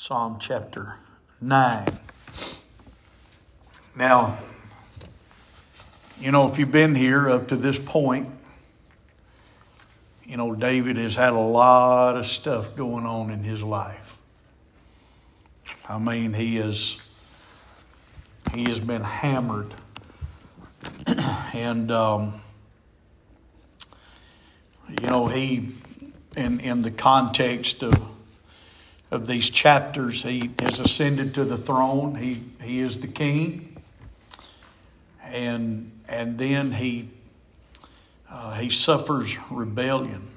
Psalm chapter 9. Now, you know, if you've been here up to this point, you know, David has had a lot of stuff going on in his life. I mean, he is he has been hammered, and um, you know, he in in the context of of these chapters, he has ascended to the throne. He he is the king, and and then he uh, he suffers rebellion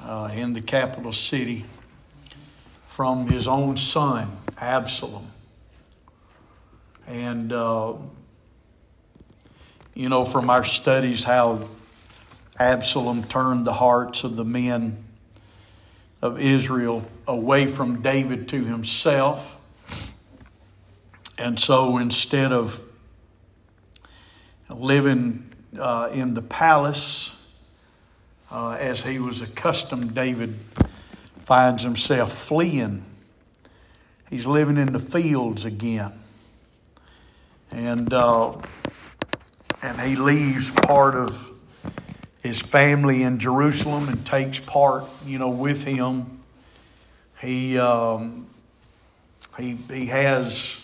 uh, in the capital city from his own son Absalom, and uh, you know from our studies how Absalom turned the hearts of the men of Israel away from David to himself. And so instead of living uh, in the palace uh, as he was accustomed, David finds himself fleeing. He's living in the fields again. And, uh, and he leaves part of his family in Jerusalem and takes part, you know, with him. He um, he he has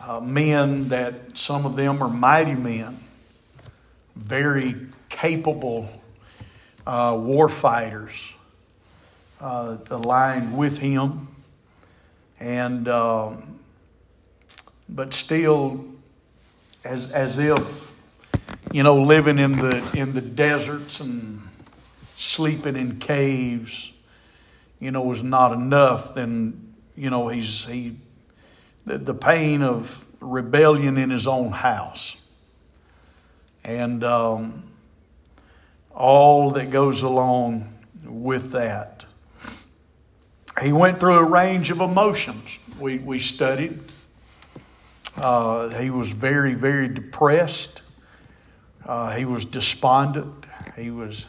uh, men that some of them are mighty men, very capable uh, war fighters, uh, aligned with him, and um, but still, as as if you know, living in the in the deserts and sleeping in caves, you know, was not enough. Then you know he's he the, the pain of rebellion in his own house, and um, all that goes along with that. He went through a range of emotions. We we studied. Uh, he was very very depressed. Uh, he was despondent. He was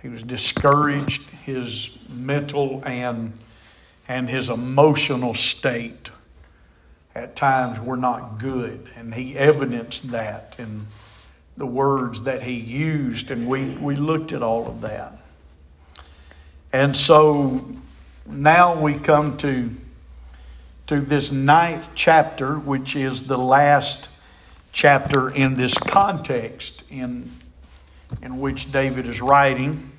he was discouraged. His mental and and his emotional state at times were not good, and he evidenced that in the words that he used, and we we looked at all of that. And so now we come to to this ninth chapter, which is the last chapter in this context in, in which David is writing.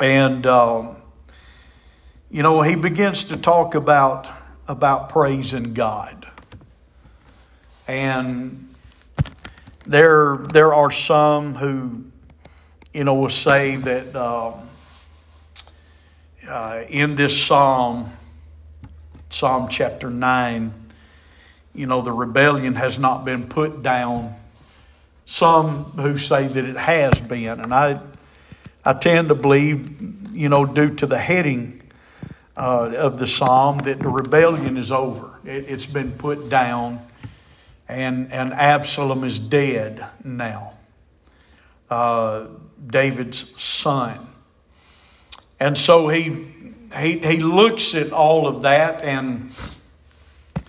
And, um, you know, he begins to talk about, about praising God. And there, there are some who, you know, will say that um, uh, in this psalm, Psalm chapter 9, you know, the rebellion has not been put down. Some who say that it has been. And I, I tend to believe, you know, due to the heading uh, of the psalm, that the rebellion is over. It, has been put down, and, and Absalom is dead now. Uh, David's son. And so he, he, he looks at all of that and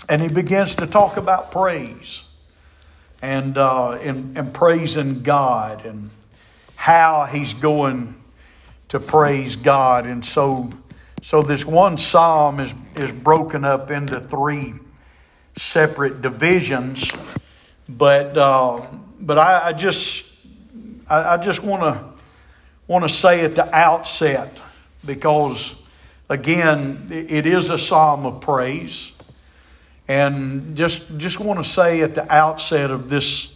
and he begins to talk about praise and, uh, and, and praising God and how he's going to praise God. And so, so this one psalm is, is broken up into three separate divisions. But, uh, but I, I just, I, I just want to want to say at the outset because again it is a psalm of praise and just, just want to say at the outset of this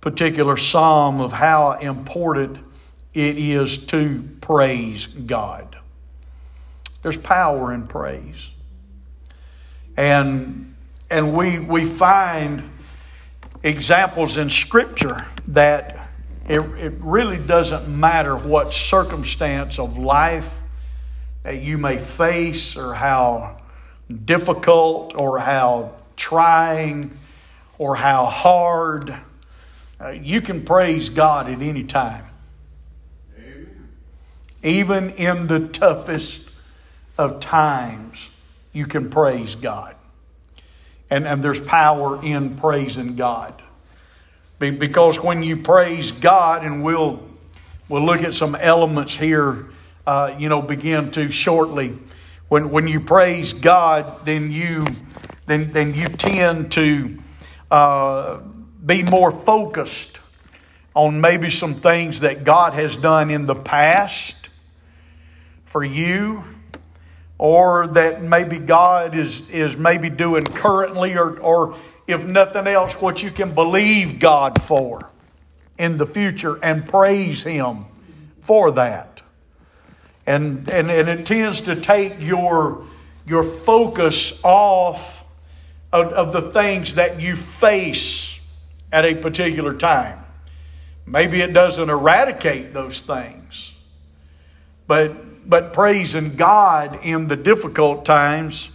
particular psalm of how important it is to praise God. There's power in praise. And, and we, we find examples in Scripture that it, it really doesn't matter what circumstance of life that you may face or how difficult or how trying or how hard, uh, you can praise God at any time. Even in the toughest of times, you can praise God. And, and there's power in praising God. Because when you praise God, and we'll, we'll look at some elements here, uh, you know, begin to shortly. When, when you praise God, then you, then, then you tend to uh, be more focused on maybe some things that God has done in the past for you or that maybe God is, is maybe doing currently, or, or if nothing else, what you can believe God for in the future and praise Him for that. And, and, and it tends to take your, your focus off of, of the things that you face at a particular time. Maybe it doesn't eradicate those things, but but praising God in the difficult times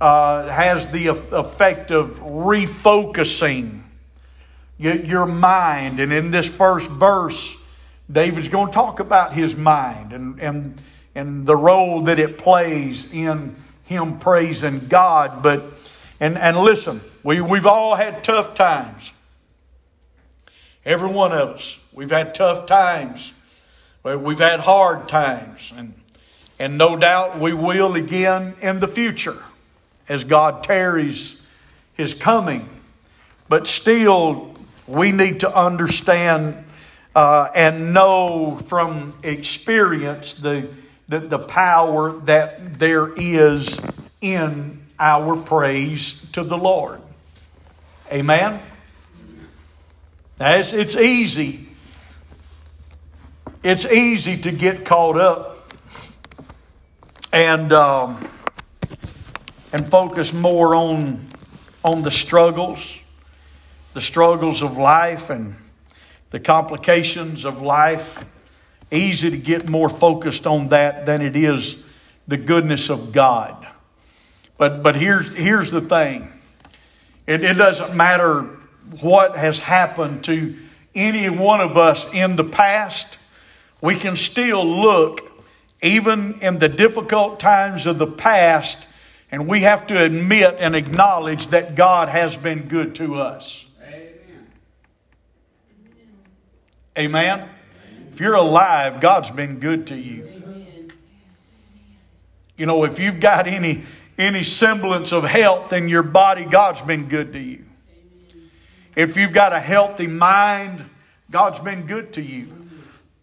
uh, has the effect of refocusing your mind. And in this first verse, David's going to talk about his mind and, and, and the role that it plays in him praising God. But and, and listen, we, we've all had tough times. Every one of us. We've had tough times. We've had hard times, and, and no doubt we will again in the future as God tarries His coming. But still, we need to understand uh, and know from experience the, the, the power that there is in our praise to the Lord. Amen? It's, it's easy it's easy to get caught up and um, and focus more on on the struggles, the struggles of life and the complications of life. Easy to get more focused on that than it is the goodness of God. But but here's here's the thing. It, it doesn't matter what has happened to any one of us in the past we can still look, even in the difficult times of the past, and we have to admit and acknowledge that God has been good to us. Amen. Amen. If you're alive, God's been good to you. You know, if you've got any any semblance of health in your body, God's been good to you. If you've got a healthy mind, God's been good to you.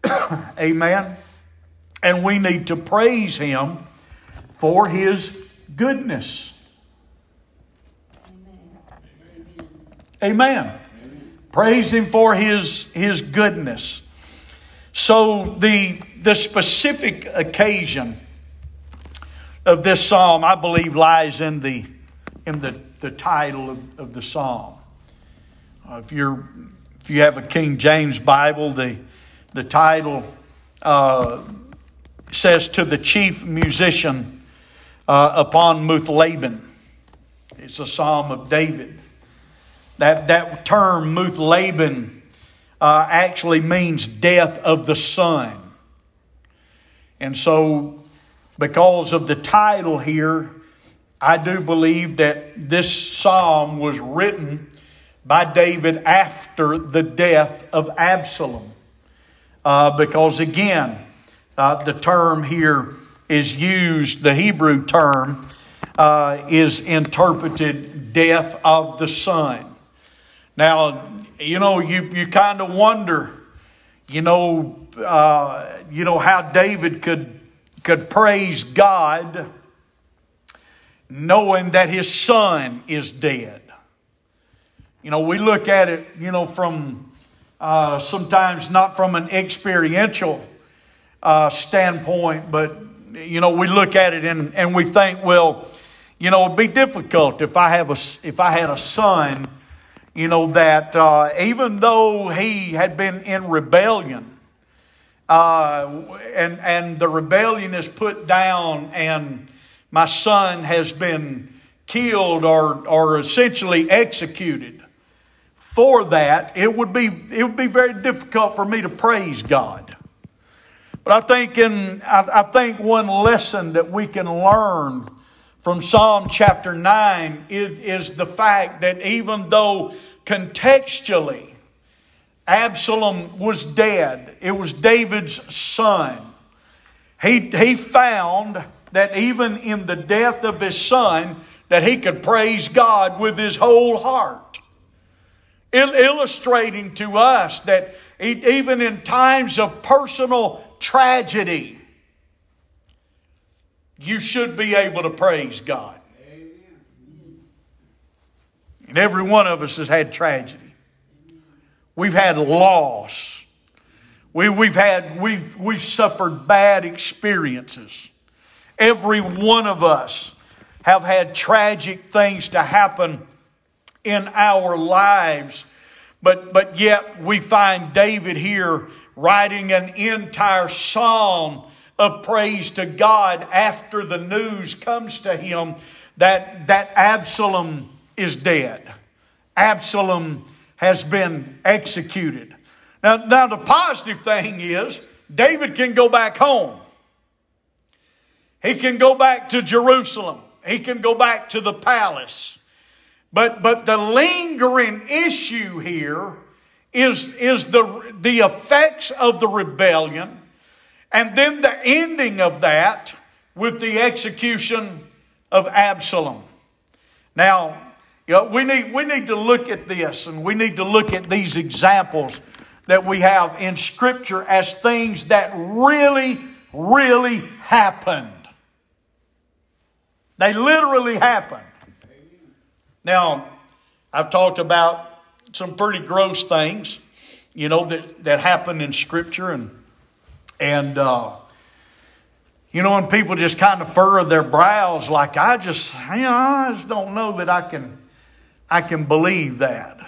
Amen. And we need to praise Him for His goodness. Amen. Praise Him for His, His goodness. So, the, the specific occasion of this psalm, I believe, lies in the, in the, the title of, of the psalm. Uh, if, you're, if you have a King James Bible, the the title uh, says to the chief musician uh, upon Muth-labben. It's a psalm of David. That, that term, Muth-labben, uh, actually means death of the son. And so, because of the title here, I do believe that this psalm was written by David after the death of Absalom uh, because, again, uh, the term here is used, the Hebrew term uh, is interpreted death of the son. Now, you know, you, you kind of wonder, you know, uh, you know how David could could praise God knowing that his son is dead. You know, we look at it, you know, from uh, sometimes not from an experiential uh, standpoint, but you know we look at it and, and we think, well, you know, it'd be difficult if I have a if I had a son, you know, that uh, even though he had been in rebellion, uh, and and the rebellion is put down, and my son has been killed or or essentially executed for that, it would be it would be very difficult for me to praise God. But I think in I, I think one lesson that we can learn from Psalm chapter 9 is the fact that even though contextually Absalom was dead, it was David's son, he, he found that even in the death of his son, that he could praise God with his whole heart. Il- illustrating to us that even in times of personal tragedy, you should be able to praise God. And every one of us has had tragedy. We've had loss. We, we've had we've we've suffered bad experiences. Every one of us have had tragic things to happen in our lives. But, but yet we find David here writing an entire psalm of praise to God after the news comes to him that, that Absalom is dead. Absalom has been executed. Now, now, the positive thing is David can go back home. He can go back to Jerusalem. He can go back to the palace. But, but the lingering issue here is, is the, the effects of the rebellion and then the ending of that with the execution of Absalom. Now, you know, we, need, we need to look at this and we need to look at these examples that we have in Scripture as things that really, really happened. They literally happened. Now, I've talked about some pretty gross things, you know, that, that happen in Scripture and and uh, you know, when people just kind of furrow their brows, like I just, you know, I just don't know that I can, I can believe that.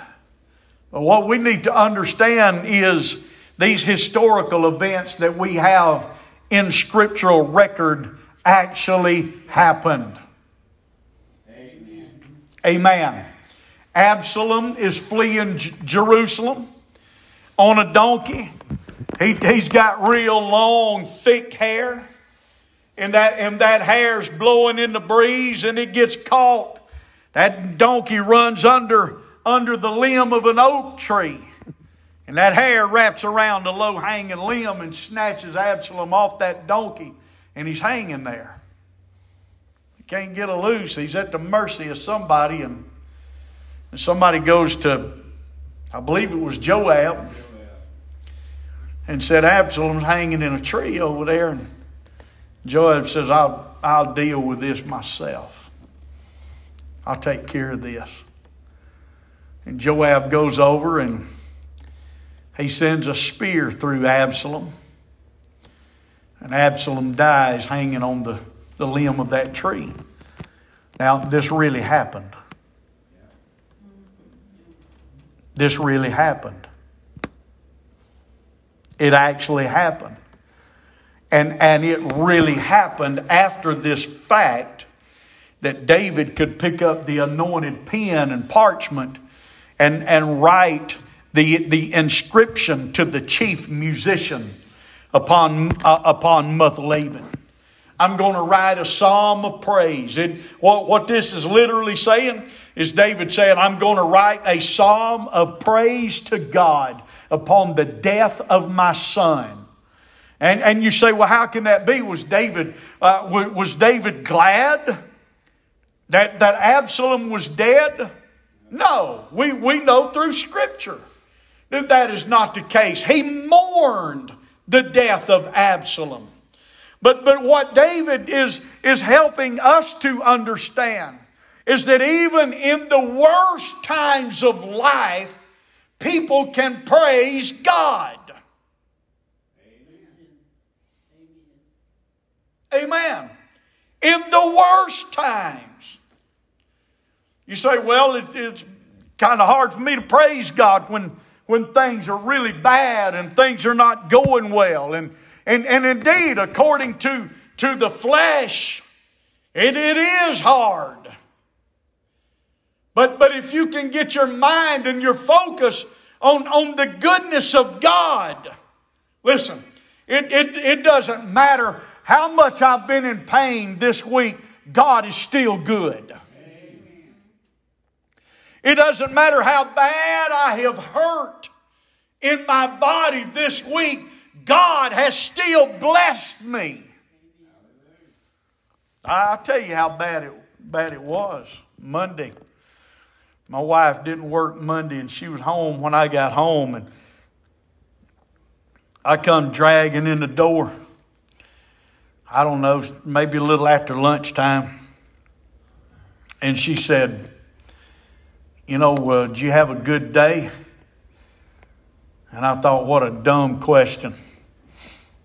But what we need to understand is these historical events that we have in scriptural record actually happened. Amen. Amen. Absalom is fleeing J- Jerusalem on a donkey. He, he's got real long, thick hair. And that, and that hair's blowing in the breeze and it gets caught. That donkey runs under, under the limb of an oak tree. And that hair wraps around the low hanging limb and snatches Absalom off that donkey, and he's hanging there. He can't get a loose. He's at the mercy of somebody, and, and somebody goes to, I believe it was Joab, and said, Absalom's hanging in a tree over there. And Joab says, I'll, I'll deal with this myself. I'll take care of this. And Joab goes over and he sends a spear through Absalom. And Absalom dies hanging on the, the limb of that tree. Now, this really happened. This really happened. It actually happened. And, and it really happened after this fact that David could pick up the anointed pen and parchment and, and write the, the inscription to the chief musician upon, uh, upon Muthlabben. I'm going to write a psalm of praise. It, what, what this is literally saying is David saying, I'm going to write a psalm of praise to God upon the death of my son. And, and you say, well, how can that be? Was David, uh, was David glad that, that Absalom was dead? No, we, we know through Scripture that that is not the case. He mourned the death of Absalom. But, but what David is, is helping us to understand is that even in the worst times of life, people can praise God. Amen. Amen. In the worst times. You say, well, it, it's kind of hard for me to praise God when, when things are really bad and things are not going well. And, and, and indeed, according to, to the flesh, it, it is hard. But, but if you can get your mind and your focus on, on the goodness of God, listen, it, it, it doesn't matter how much I've been in pain this week. God is still good. It doesn't matter how bad I have hurt in my body this week, God has still blessed me. I'll tell you how bad it, bad it was. Monday, my wife didn't work Monday and she was home when I got home and I come dragging in the door. I don't know, maybe a little after lunchtime. And she said, You know, uh, did you have a good day? And I thought, what a dumb question.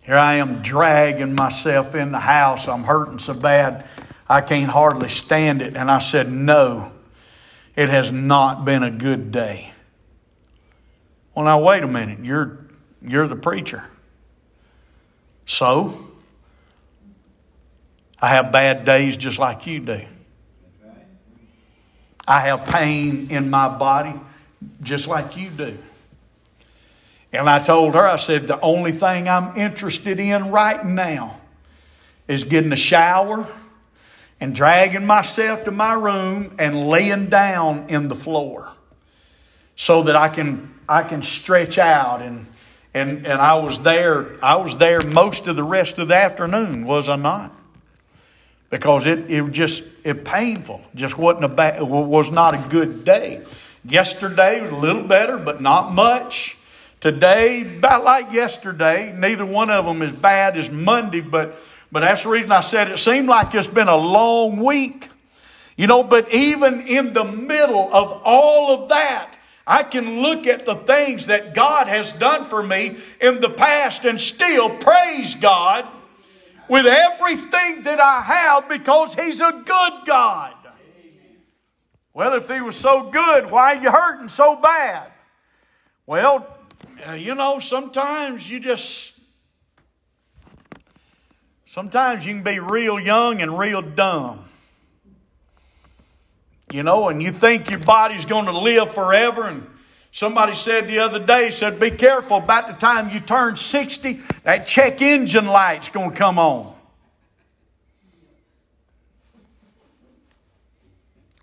Here I am dragging myself in the house. I'm hurting so bad I can't hardly stand it. And I said, No, it has not been a good day. Well, now, wait a minute. You're, you're the preacher. So, I have bad days just like you do. I have pain in my body just like you do. And I told her, I said, the only thing I'm interested in right now is getting a shower and dragging myself to my room and laying down in the floor so that I can I can stretch out. And and and I was there I was there most of the rest of the afternoon was I not? Because it it just it painful. Just wasn't a bad, was not a good day. Yesterday was a little better but not much. Today, about like yesterday, neither one of them as bad as Monday, but, but that's the reason I said it seemed like it's been a long week. You know, but even in the middle of all of that, I can look at the things that God has done for me in the past and still praise God with everything that I have because He's a good God. Well, if He was so good, why are you hurting so bad? Well, you know, sometimes you just, sometimes you can be real young and real dumb. You know, and you think your body's going to live forever. And somebody said the other day, said, be careful about the time you turn 60, that check engine light's going to come on.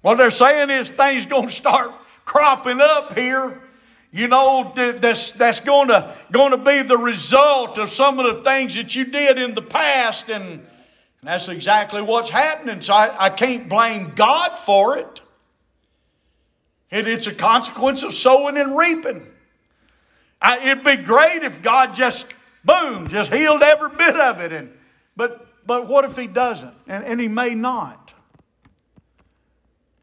What they're saying is things going to start cropping up here you know, that's, that's going, to, going to be the result of some of the things that you did in the past. And that's exactly what's happening. So I, I can't blame God for it. it. It's a consequence of sowing and reaping. I, it'd be great if God just, boom, just healed every bit of it. And, but, but what if He doesn't? And, and He may not.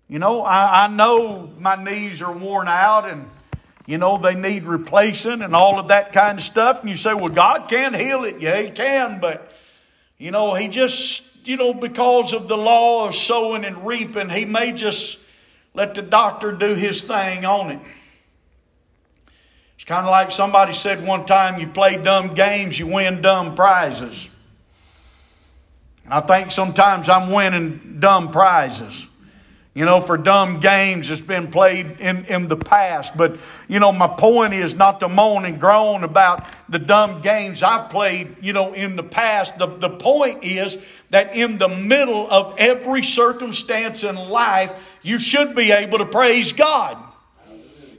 You know, I, I know my knees are worn out and you know, they need replacing and all of that kind of stuff. And you say, well, God can't heal it. Yeah, He can. But, you know, He just, you know, because of the law of sowing and reaping, He may just let the doctor do His thing on it. It's kind of like somebody said one time you play dumb games, you win dumb prizes. And I think sometimes I'm winning dumb prizes you know, for dumb games that's been played in, in the past. But, you know, my point is not to moan and groan about the dumb games I've played, you know, in the past. The, the point is that in the middle of every circumstance in life, you should be able to praise God.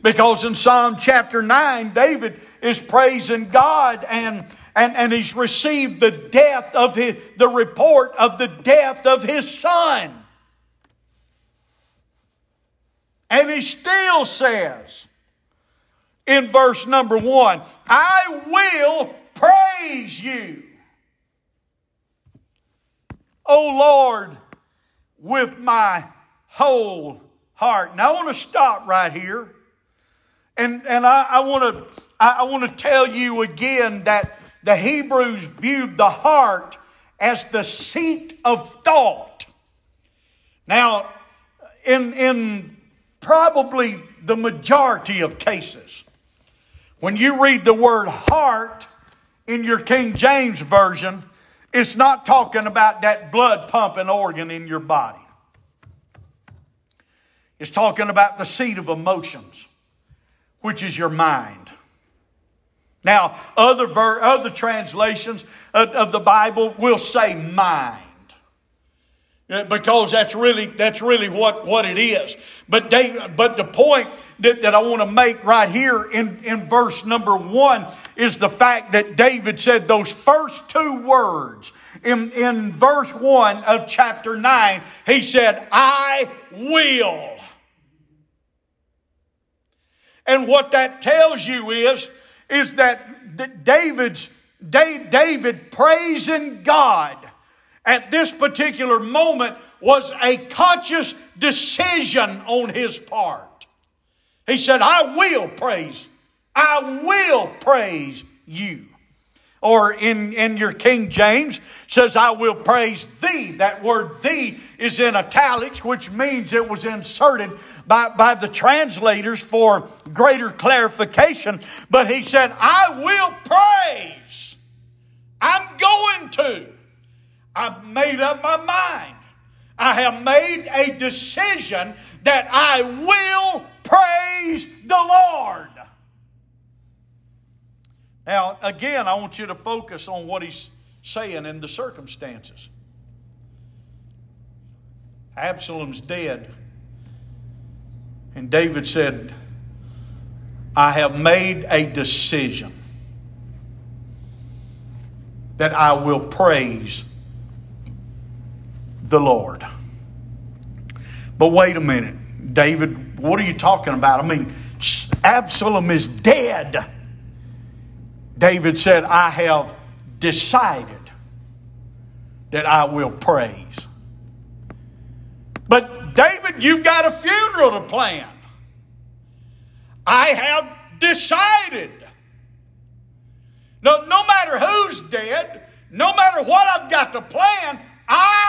Because in Psalm chapter 9, David is praising God and, and, and he's received the death of his, the report of the death of his son. And he still says in verse number one, I will praise you. O Lord, with my whole heart. Now I want to stop right here. And, and I, I want to I, want to tell you again that the Hebrews viewed the heart as the seat of thought. Now, in, in probably the majority of cases. When you read the word heart in your King James Version, it's not talking about that blood pumping organ in your body. It's talking about the seat of emotions, which is your mind. Now, other, ver- other translations of, of the Bible will say mind. Because that's really that's really what, what it is. But but the point that, that I want to make right here in, in verse number one is the fact that David said those first two words in, in verse one of chapter nine. He said, I will. And what that tells you is, is that David's David praising God at this particular moment was a conscious decision on his part. He said, I will praise, I will praise you. Or in, in your King James says, I will praise thee. That word thee is in italics, which means it was inserted by, by the translators for greater clarification. But he said, I will praise. I'm going to. I've made up my mind. I have made a decision that I will praise the Lord. Now, again, I want you to focus on what he's saying in the circumstances. Absalom's dead. And David said, I have made a decision that I will praise the Lord. But wait a minute, David, what are you talking about? I mean, Absalom is dead. David said, I have decided that I will praise. But David, you've got a funeral to plan. I have decided. No, no matter who's dead, no matter what I've got to plan, I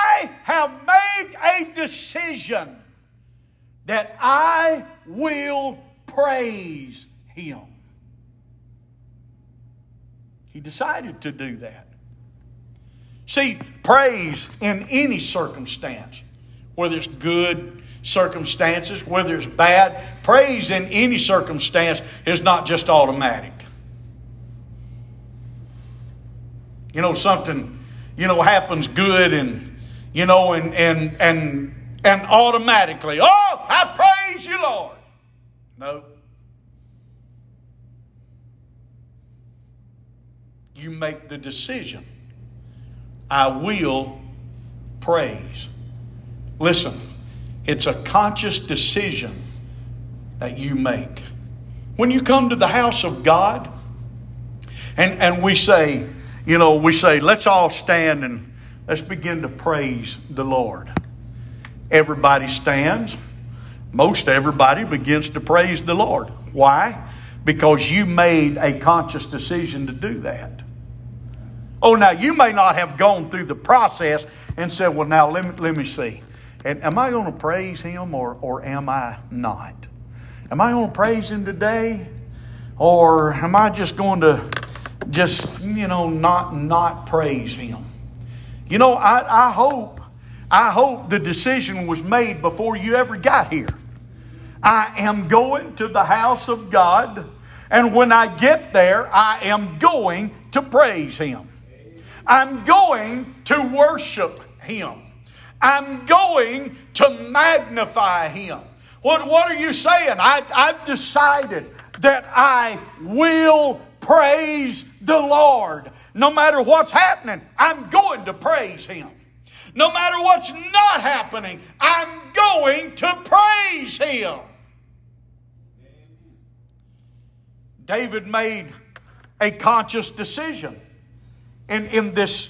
have made a decision that I will praise Him. He decided to do that. See, praise in any circumstance, whether it's good circumstances, whether it's bad, praise in any circumstance is not just automatic. You know, something you know, happens good and, you know, and, and, and, and automatically, oh, I praise you, Lord. No. You make the decision. I will praise. Listen, it's a conscious decision that you make. When you come to the house of God and, and we say, you know, we say, let's all stand and let's begin to praise the Lord. Everybody stands. Most everybody begins to praise the Lord. Why? Because you made a conscious decision to do that. Oh, now you may not have gone through the process and said, well, now let me, let me see. And am I going to praise him or, or am I not? Am I going to praise him today? Or am I just going to just, you know, not, not praise Him. You know, I, I hope, I hope the decision was made before you ever got here. I am going to the house of God, and when I get there, I am going to praise Him. I'm going to worship Him. I'm going to magnify Him. What, what are you saying? I, I've decided that I will praise the Lord. No matter what's happening, I'm going to praise Him. No matter what's not happening, I'm going to praise Him. David made a conscious decision in, in, this,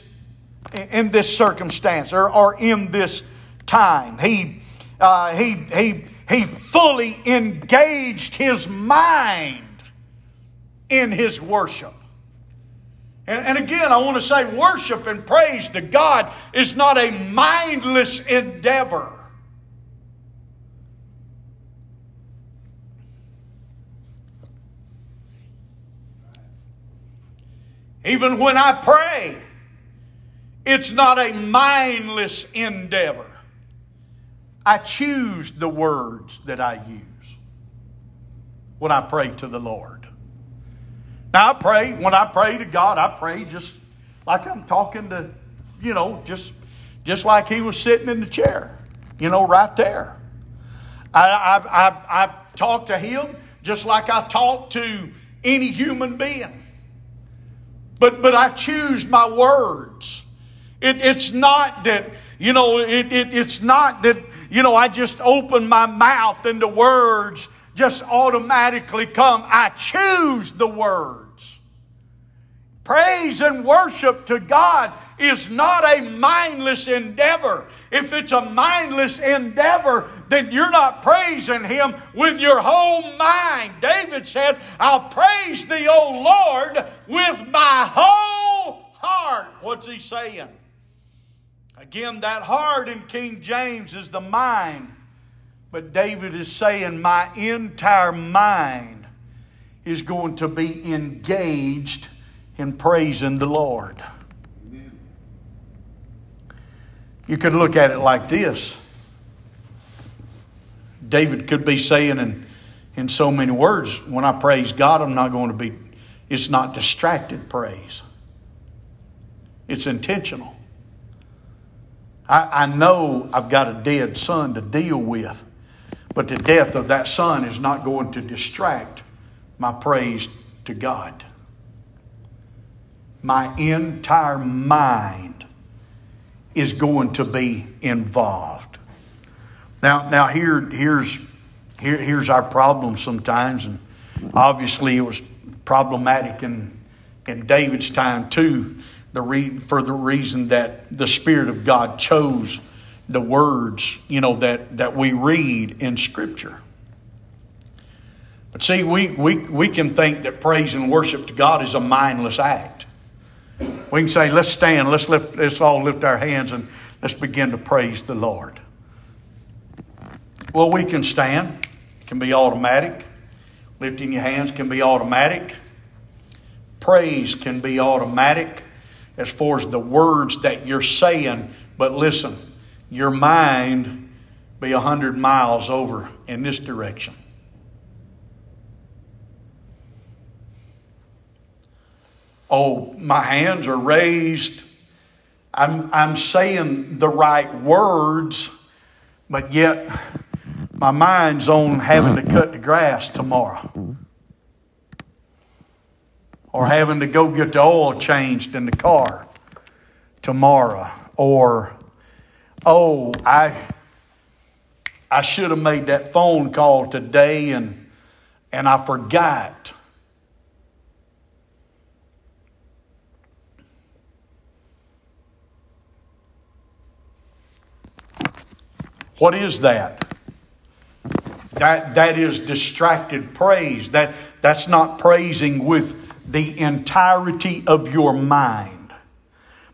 in this circumstance or, or in this time. He, uh, he, he, he fully engaged his mind in his worship. And, and again, I want to say worship and praise to God is not a mindless endeavor. Even when I pray, it's not a mindless endeavor. I choose the words that I use when I pray to the Lord. Now I pray, when I pray to God, I pray just like I'm talking to, you know, just just like he was sitting in the chair, you know, right there. I, I, I, I talk to him just like I talk to any human being. But, but I choose my words. It, it's not that, you know, it, it, it's not that, you know, I just open my mouth the words just automatically come. I choose the words. Praise and worship to God is not a mindless endeavor. If it's a mindless endeavor, then you're not praising Him with your whole mind. David said, I'll praise Thee, O Lord, with my whole heart. What's he saying? Again, that heart in King James is the mind. But David is saying, My entire mind is going to be engaged in praising the Lord. You could look at it like this David could be saying in, in so many words, when I praise God, I'm not going to be, it's not distracted praise, it's intentional. I, I know I've got a dead son to deal with, but the death of that son is not going to distract my praise to God my entire mind is going to be involved. Now, now here, here's, here, here's our problem sometimes, and obviously it was problematic in, in David's time too, the re, for the reason that the Spirit of God chose the words, you know, that, that we read in Scripture. But see, we, we, we can think that praise and worship to God is a mindless act. We can say, let's stand, let's, lift, let's all lift our hands and let's begin to praise the Lord. Well, we can stand, it can be automatic. Lifting your hands can be automatic. Praise can be automatic as far as the words that you're saying. But listen, your mind be a hundred miles over in this direction. Oh, my hands are raised. I'm, I'm saying the right words, but yet my mind's on having to cut the grass tomorrow. Or having to go get the oil changed in the car tomorrow. Or, oh, I I should have made that phone call today and and I forgot. What is that? That, that is distracted praise. That, that's not praising with the entirety of your mind.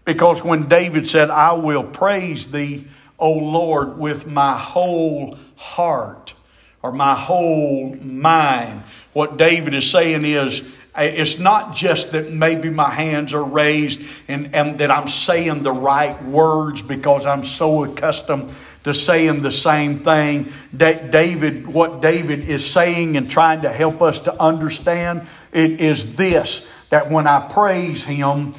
Because when David said, I will praise thee, O Lord, with my whole heart or my whole mind, what David is saying is, eh, it's not just that maybe my hands are raised and, and that I'm saying the right words because I'm so accustomed to saying the same thing. that David, what David is saying and trying to help us to understand, it is this that when I praise Him,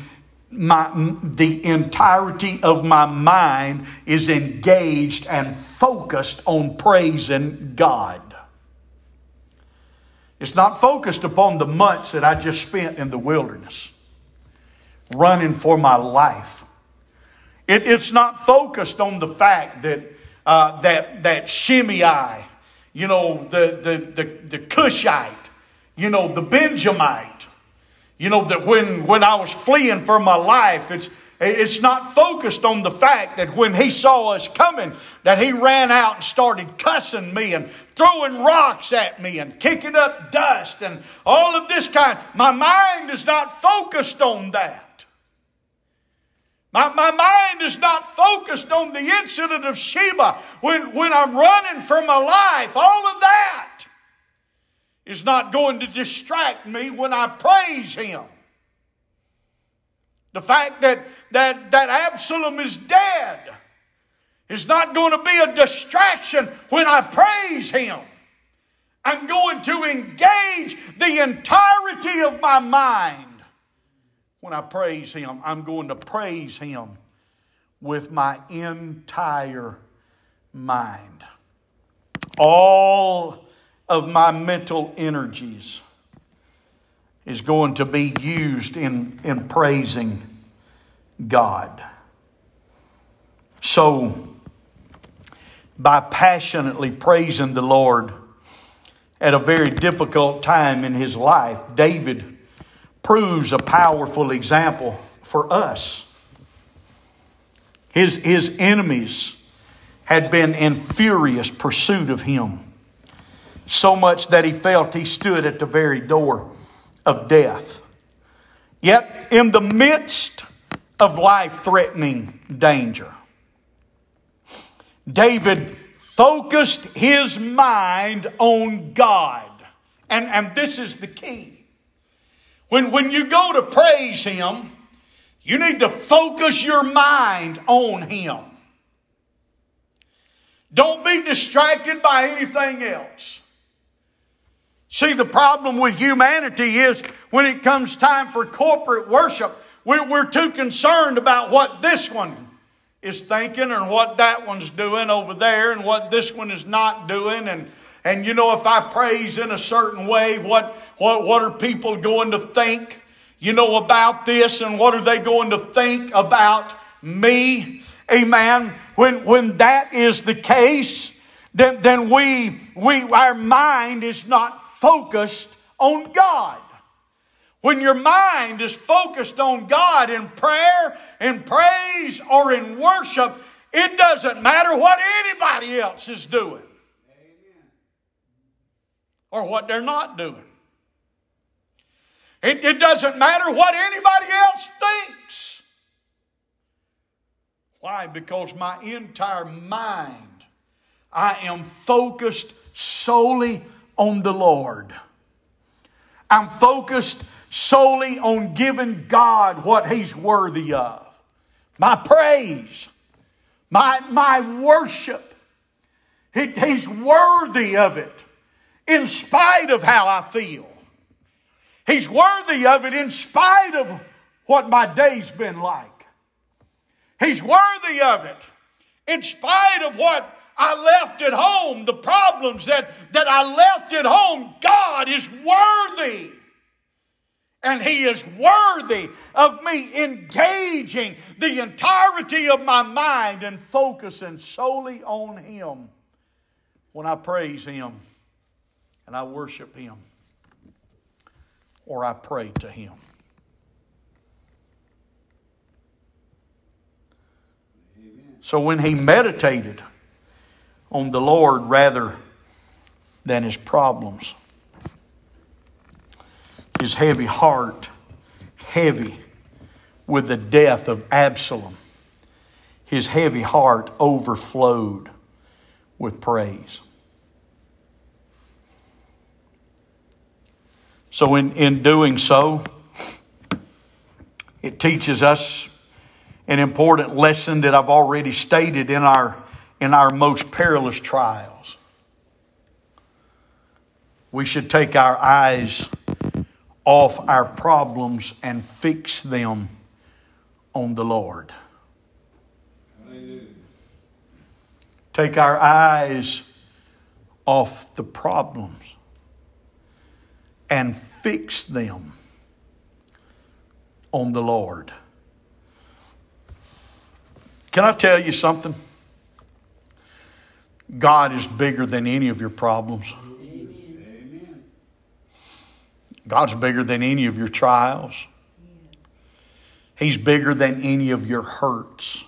my, the entirety of my mind is engaged and focused on praising God. It's not focused upon the months that I just spent in the wilderness, running for my life. It, it's not focused on the fact that uh, that that Shimei, you know, the the the, the Cushite, you know, the Benjamite, you know, that when when I was fleeing for my life, it's it's not focused on the fact that when he saw us coming, that he ran out and started cussing me and throwing rocks at me and kicking up dust and all of this kind. My mind is not focused on that. My, my mind is not focused on the incident of Sheba when, when I'm running for my life. All of that is not going to distract me when I praise Him. The fact that, that, that Absalom is dead is not going to be a distraction when I praise Him. I'm going to engage the entirety of my mind when I praise Him, I'm going to praise Him with my entire mind. All of my mental energies is going to be used in, in praising God. So, by passionately praising the Lord at a very difficult time in his life, David proves a powerful example for us. His, his enemies had been in furious pursuit of him, so much that he felt he stood at the very door of death. Yet, in the midst of life threatening danger, David focused his mind on God. And, and this is the key. When, when you go to praise Him, you need to focus your mind on Him. Don't be distracted by anything else. See, the problem with humanity is when it comes time for corporate worship, we're, too concerned about what this one is thinking and what that one's doing over there and what this one is not doing. And and you know if I praise in a certain way what what what are people going to think you know about this? And what are they going to think about me? Amen. When when that is the case then then we we our mind is not focused on God when your mind is focused on God in prayer, in praise, or in worship, it doesn't matter what anybody else is doing or what they're not doing. It, it doesn't matter what anybody else thinks. Why? Because my entire mind, I am focused solely on the Lord. I'm focused solely on giving God what He's worthy of. My praise, my, my worship. He, he's worthy of it in spite of how I feel. He's worthy of it in spite of what my day's been like. He's worthy of it in spite of what I left at home, the problems that, that I left at home. God is worthy and He is worthy of me engaging the entirety of my mind and focusing solely on Him when I praise Him and I worship Him or I pray to Him. So when he meditated on the Lord rather than his problems, his heavy heart heavy with the death of Absalom. His heavy heart overflowed with praise. So, in, in doing so, it teaches us an important lesson that I've already stated in our, in our most perilous trials. We should take our eyes off our problems and fix them on the Lord. Take our eyes off the problems and fix them on the Lord. Can I tell you something? God is bigger than any of your problems. God's bigger than any of your trials. He's bigger than any of your hurts,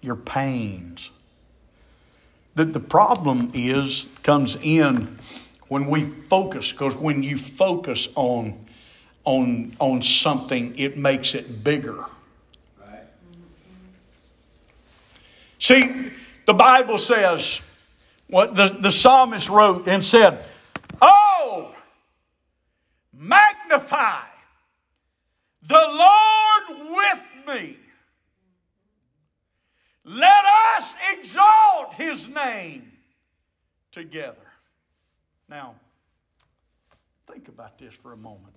your pains. The, the problem is, comes in when we focus, because when you focus on, on, on something, it makes it bigger. Right. See, the Bible says, what the, the psalmist wrote and said, Oh, magnify the Lord with me. Let us exalt his name together. Now, think about this for a moment.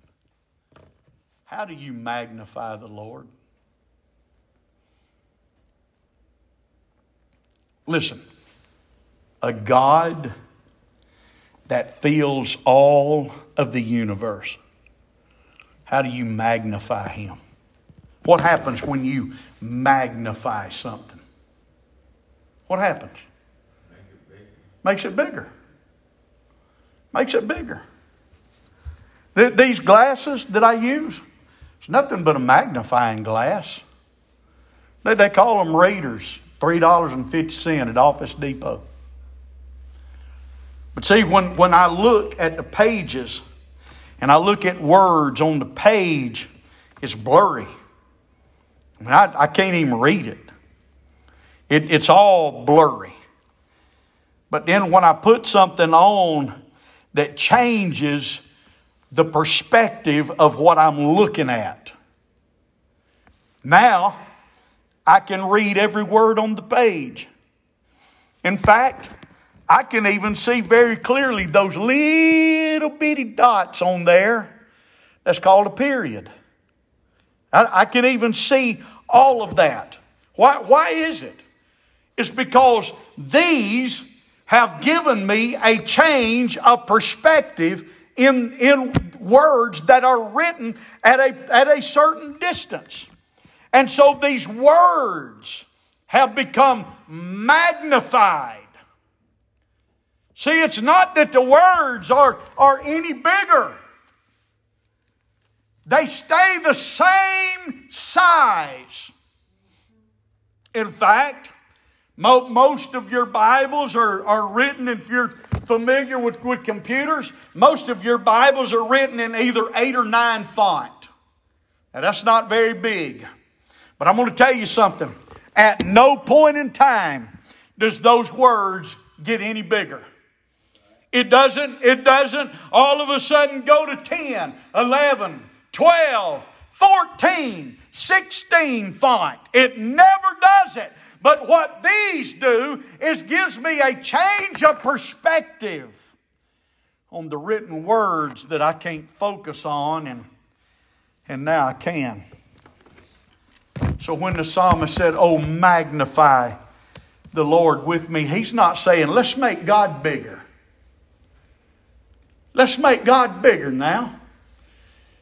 How do you magnify the Lord? Listen, a God that fills all of the universe. How do you magnify Him? What happens when you magnify something? What happens? Makes it bigger. Makes it bigger. These glasses that I use, it's nothing but a magnifying glass. They call them readers, $3.50 at Office Depot. But see, when, when I look at the pages and I look at words on the page, it's blurry. I, mean, I, I can't even read it. it. It's all blurry. But then when I put something on that changes the perspective of what I'm looking at, now I can read every word on the page. In fact, I can even see very clearly those little bitty dots on there. That's called a period. I, I can even see all of that. Why, why is it? It's because these have given me a change of perspective in, in words that are written at a, at a certain distance. And so these words have become magnified See, it's not that the words are, are any bigger. They stay the same size. In fact, mo- most of your Bibles are, are written, if you're familiar with, with computers, most of your Bibles are written in either 8 or 9 font. Now, that's not very big. But I'm going to tell you something. At no point in time does those words get any bigger. It doesn't, it doesn't all of a sudden go to 10, 11, 12, 14, 16 font. It never does it. But what these do is gives me a change of perspective on the written words that I can't focus on and and now I can. So when the psalmist said, "Oh magnify the Lord with me," he's not saying, "Let's make God bigger." Let's make God bigger now.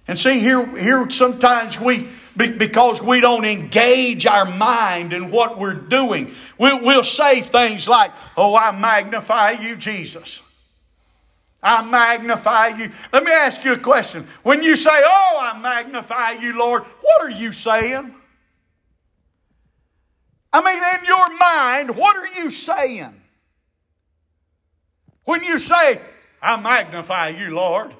And see, here, here sometimes we, because we don't engage our mind in what we're doing, we'll, we'll say things like, Oh, I magnify you, Jesus. I magnify you. Let me ask you a question. When you say, Oh, I magnify you, Lord, what are you saying? I mean, in your mind, what are you saying? When you say, I magnify you, Lord.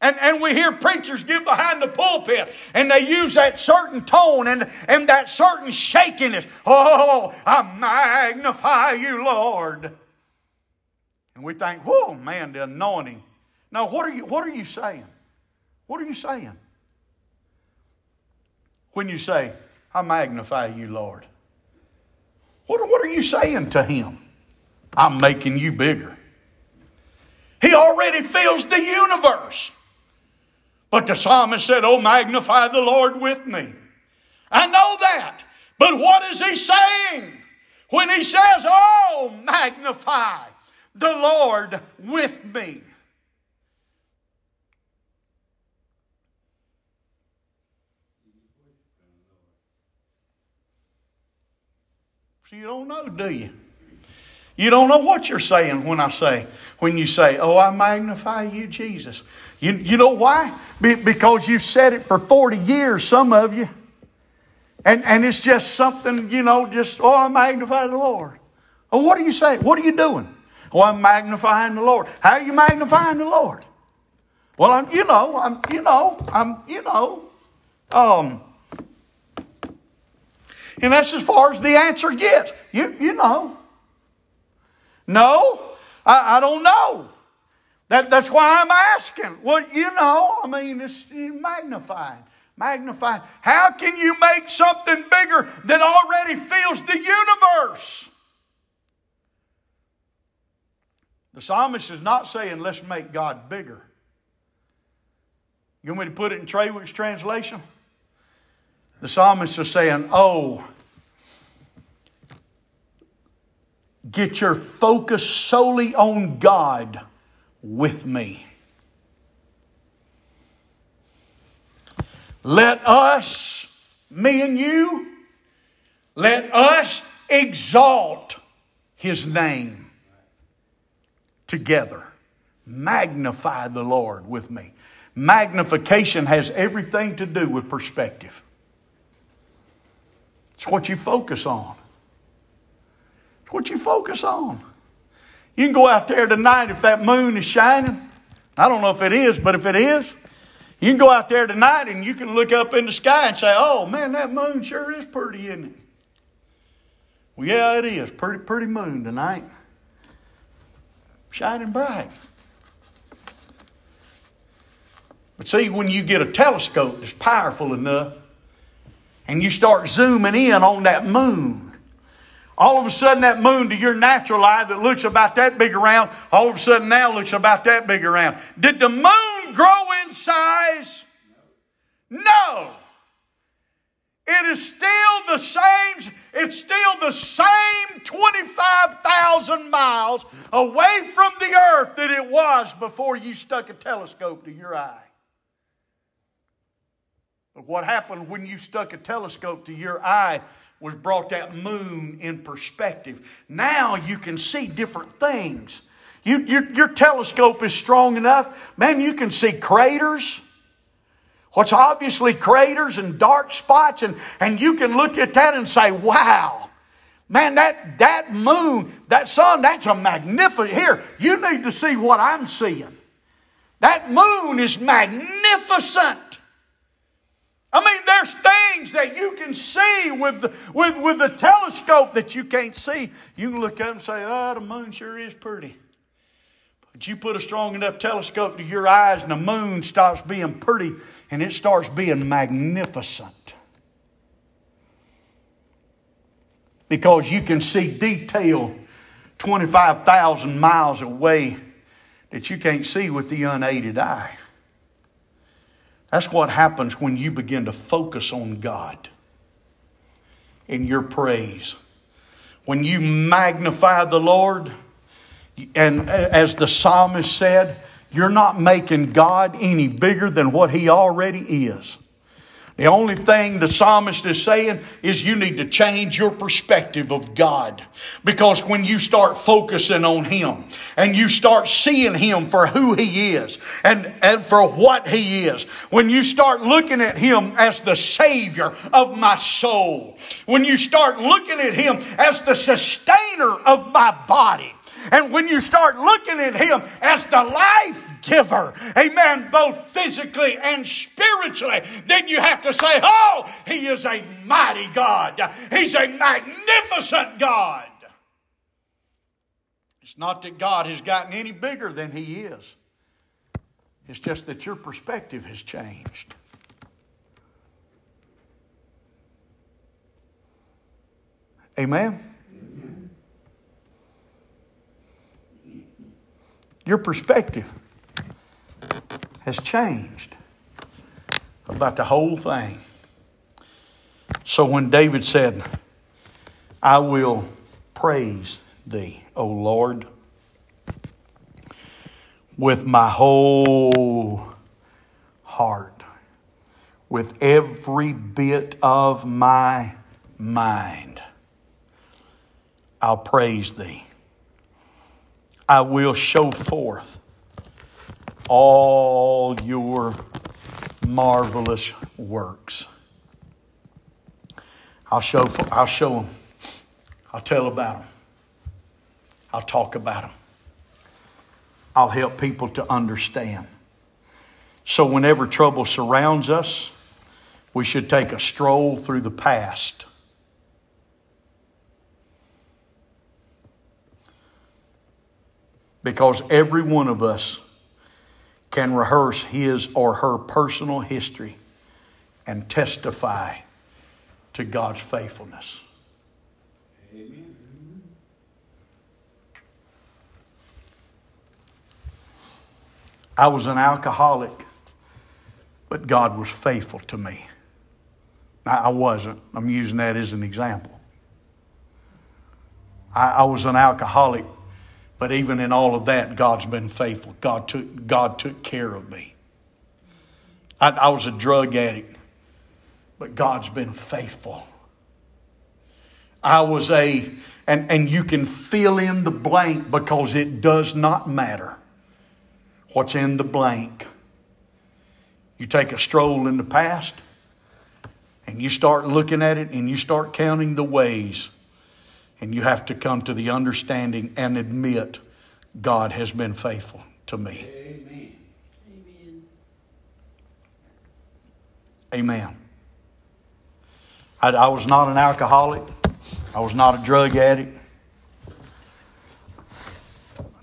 And, and we hear preachers get behind the pulpit and they use that certain tone and, and that certain shakiness. Oh, I magnify you, Lord. And we think, whoa, man, the anointing. Now, what are you, what are you saying? What are you saying? When you say, I magnify you, Lord. What, what are you saying to him? I'm making you bigger. He already fills the universe. But the psalmist said, Oh, magnify the Lord with me. I know that. But what is he saying? When he says, Oh, magnify the Lord with me. So you don't know, do you? You don't know what you're saying when I say, when you say, Oh, I magnify you, Jesus. You, you know why? Be, because you've said it for 40 years, some of you. And, and it's just something, you know, just, oh, I magnify the Lord. Oh, what are you saying? What are you doing? Oh, I'm magnifying the Lord. How are you magnifying the Lord? Well, I'm, you know, I'm, you know, I'm, you know, um, and that's as far as the answer gets. You, you know. No, I, I don't know. That, that's why I'm asking. Well, you know, I mean, it's magnifying. Magnified. How can you make something bigger that already fills the universe? The psalmist is not saying, let's make God bigger. You want me to put it in Treywick's translation? The psalmist is saying, oh, Get your focus solely on God with me. Let us, me and you, let us exalt his name together. Magnify the Lord with me. Magnification has everything to do with perspective. It's what you focus on. It's what you focus on. You can go out there tonight if that moon is shining. I don't know if it is, but if it is, you can go out there tonight and you can look up in the sky and say, oh man, that moon sure is pretty, isn't it? Well, yeah, it is. Pretty, pretty moon tonight. Shining bright. But see, when you get a telescope that's powerful enough and you start zooming in on that moon, all of a sudden, that moon to your natural eye that looks about that big around, all of a sudden now looks about that big around. Did the moon grow in size? No. It is still the same, it's still the same 25,000 miles away from the earth that it was before you stuck a telescope to your eye. But what happened when you stuck a telescope to your eye was brought that moon in perspective. Now you can see different things. You, your, your telescope is strong enough, man, you can see craters. What's obviously craters and dark spots, and, and you can look at that and say, wow, man, that, that moon, that sun, that's a magnificent. Here, you need to see what I'm seeing. That moon is magnificent. I mean, there's things that you can see with the, with, with the telescope that you can't see. You can look up and say, oh, the moon sure is pretty. But you put a strong enough telescope to your eyes and the moon stops being pretty and it starts being magnificent. Because you can see detail 25,000 miles away that you can't see with the unaided eye. That's what happens when you begin to focus on God in your praise. When you magnify the Lord, and as the psalmist said, you're not making God any bigger than what He already is. The only thing the psalmist is saying is you need to change your perspective of God. Because when you start focusing on Him and you start seeing Him for who He is and, and for what He is, when you start looking at Him as the Savior of my soul, when you start looking at Him as the sustainer of my body, and when you start looking at Him as the life giver, amen, both physically and spiritually, then you have to say, Oh, He is a mighty God. He's a magnificent God. It's not that God has gotten any bigger than He is, it's just that your perspective has changed. Amen. Your perspective has changed about the whole thing. So when David said, I will praise thee, O Lord, with my whole heart, with every bit of my mind, I'll praise thee. I will show forth all your marvelous works. I'll show, I'll show them. I'll tell about them. I'll talk about them. I'll help people to understand. So, whenever trouble surrounds us, we should take a stroll through the past because every one of us can rehearse his or her personal history and testify to God's faithfulness. Amen. I was an alcoholic, but God was faithful to me. I wasn't. I'm using that as an example. I, I was an alcoholic, but even in all of that, God's been faithful. God took, God took care of me. I, I was a drug addict, but God's been faithful. I was a, and, and you can fill in the blank because it does not matter what's in the blank. You take a stroll in the past and you start looking at it and you start counting the ways, and you have to come to the understanding and admit God has been faithful to me. Amen. Amen. I, I was not an alcoholic. I was not a drug addict.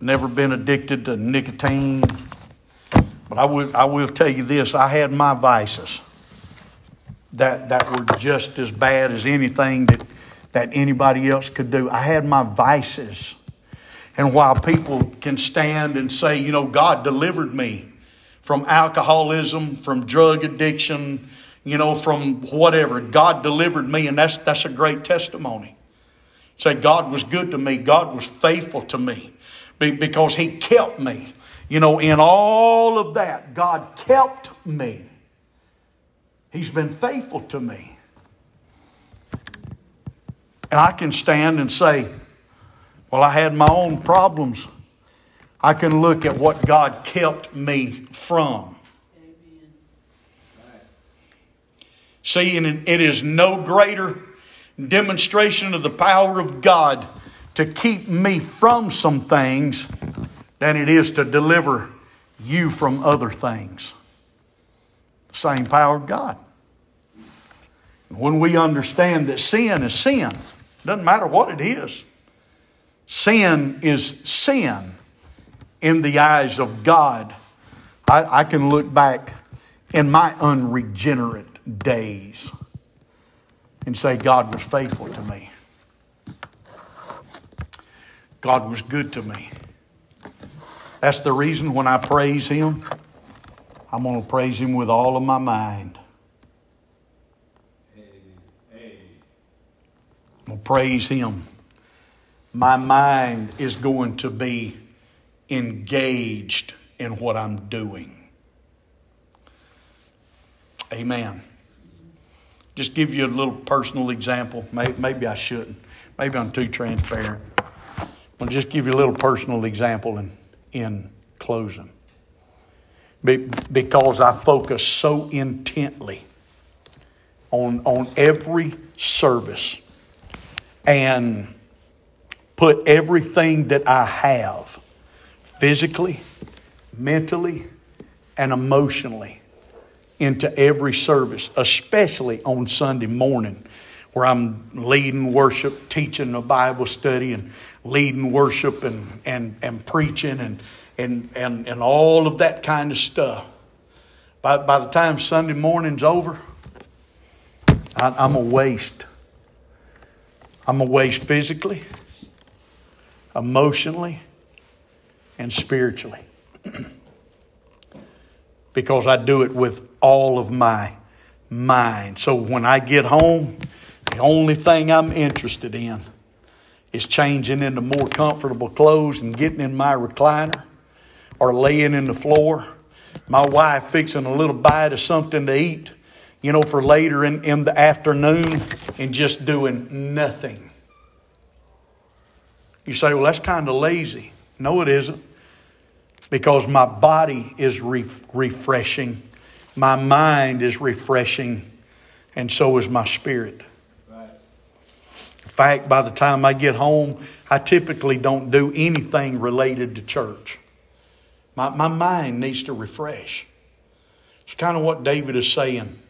Never been addicted to nicotine. But I will, I will tell you this I had my vices that, that were just as bad as anything that, that anybody else could do. I had my vices. And while people can stand and say, you know, God delivered me from alcoholism, from drug addiction, you know, from whatever. God delivered me, and that's, that's a great testimony. Say, God was good to me, God was faithful to me because He kept me. You know, in all of that, God kept me. He's been faithful to me. And I can stand and say, well, I had my own problems. I can look at what God kept me from. See, and it is no greater demonstration of the power of God to keep me from some things than it is to deliver you from other things. Same power of God. When we understand that sin is sin, doesn't matter what it is, sin is sin in the eyes of God. I, I can look back in my unregenerate days and say, God was faithful to me. God was good to me. That's the reason when I praise Him, I'm going to praise Him with all of my mind. I'm going to praise Him. My mind is going to be engaged in what I'm doing. Amen. Just give you a little personal example. Maybe, I shouldn't. Maybe I'm too transparent. I'll just give you a little personal example in, in closing. Be, because I focus so intently on, on every service and put everything that I have physically, mentally, and emotionally into every service, especially on Sunday morning, where I'm leading worship, teaching a Bible study, and leading worship and, and, and preaching and, and, and, and all of that kind of stuff. By, by the time Sunday morning's over, I, I'm a waste. I'm a waste physically, emotionally, and spiritually. because I do it with all of my mind. So when I get home, the only thing I'm interested in is changing into more comfortable clothes and getting in my recliner or laying in the floor. My wife fixing a little bite of something to eat, you know, for later in, in the afternoon and just doing nothing. You say, well, that's kind of lazy. No, it isn't because my body is re- refreshing, my mind is refreshing, and so is my spirit. Right. In fact, by the time I get home, I typically don't do anything related to church. My, my mind needs to refresh. It's kind of what David is saying.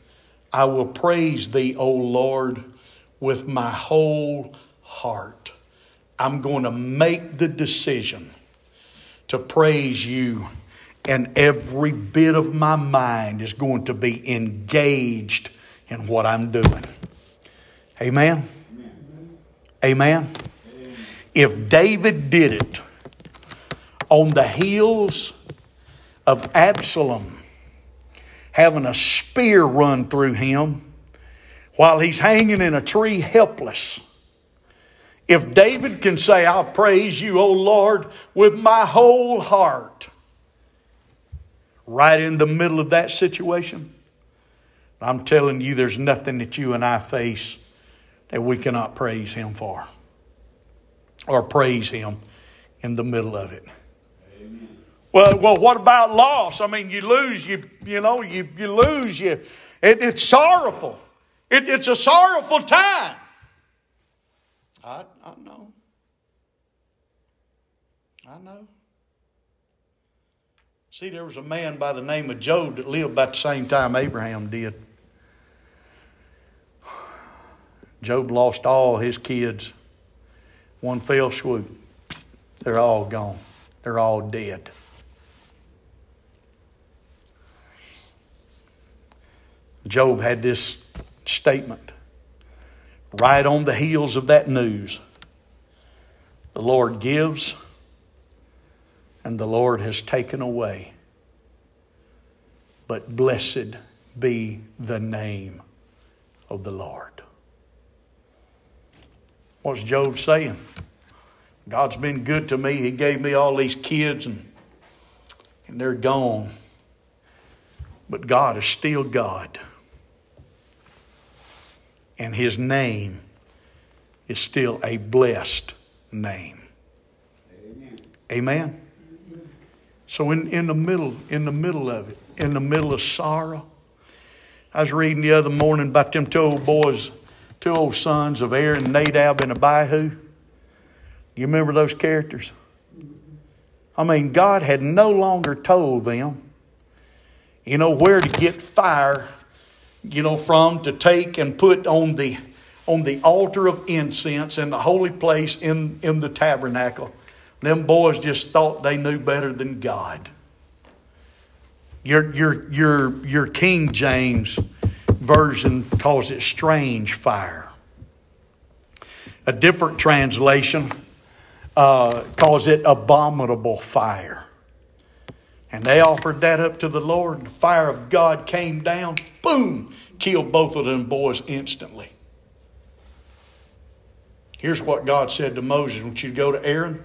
I will praise thee, O Lord, with my whole heart. I'm going to make the decision to praise you, and every bit of my mind is going to be engaged in what I'm doing. Amen? Amen? If David did it on the heels of Absalom having a spear run through him while he's hanging in a tree helpless, If David can say, I'll praise you, O Lord, with my whole heart, right in the middle of that situation, I'm telling you, there's nothing that you and I face that we cannot praise Him for or praise Him in the middle of it. Well, well, what about loss? I mean, you lose, you you know, you you lose, you. It, it's sorrowful. It, it's a sorrowful time. I I know. I know. See, there was a man by the name of Job that lived about the same time Abraham did. Job lost all his kids. One fell swoop. They're all gone. They're all dead. Job had this statement right on the heels of that news. The Lord gives, and the Lord has taken away. But blessed be the name of the Lord. What's Job saying? God's been good to me. He gave me all these kids and, and they're gone. But God is still God. And His name is still a blessed name. Amen. Amen. So in, in the middle, in the middle of it, in the middle of sorrow, I was reading the other morning about them two old boys two old sons of Aaron, Nadab and Abihu. You remember those characters? I mean, God had no longer told them, you know, where to get fire, you know, from to take and put on the on the altar of incense in the holy place in, in the tabernacle. Them boys just thought they knew better than God. Your, your, your, your King James version calls it strange fire. A different translation uh, calls it abominable fire. And they offered that up to the Lord, and the fire of God came down, boom, killed both of them boys instantly. Here's what God said to Moses I want you to go to Aaron.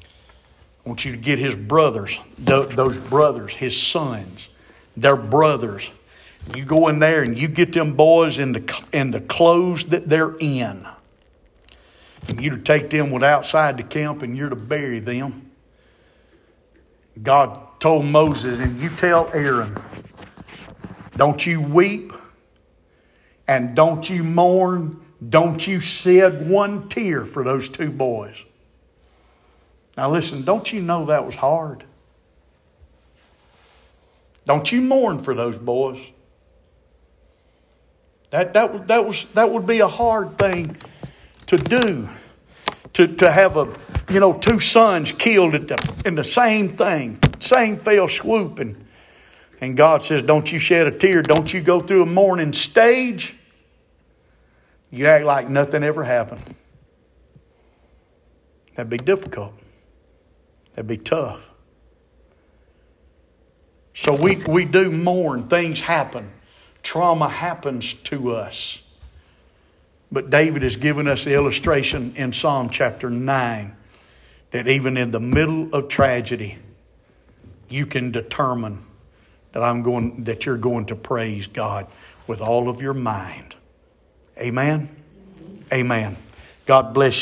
I want you to get his brothers, those brothers, his sons, their brothers, you go in there and you get them boys in the, in the clothes that they're in. And you to take them with outside the camp and you're to bury them. God told Moses, and you tell Aaron, don't you weep and don't you mourn, don't you shed one tear for those two boys. Now listen, don't you know that was hard? Don't you mourn for those boys? That, that, that, was, that would be a hard thing to do. To, to have a, you know, two sons killed at the, in the same thing, same fell swoop. And, and God says, Don't you shed a tear. Don't you go through a mourning stage. You act like nothing ever happened. That'd be difficult. That'd be tough. So we, we do mourn. Things happen trauma happens to us. But David has given us the illustration in Psalm chapter 9 that even in the middle of tragedy, you can determine that I'm going that you're going to praise God with all of your mind. Amen. Amen. God bless you.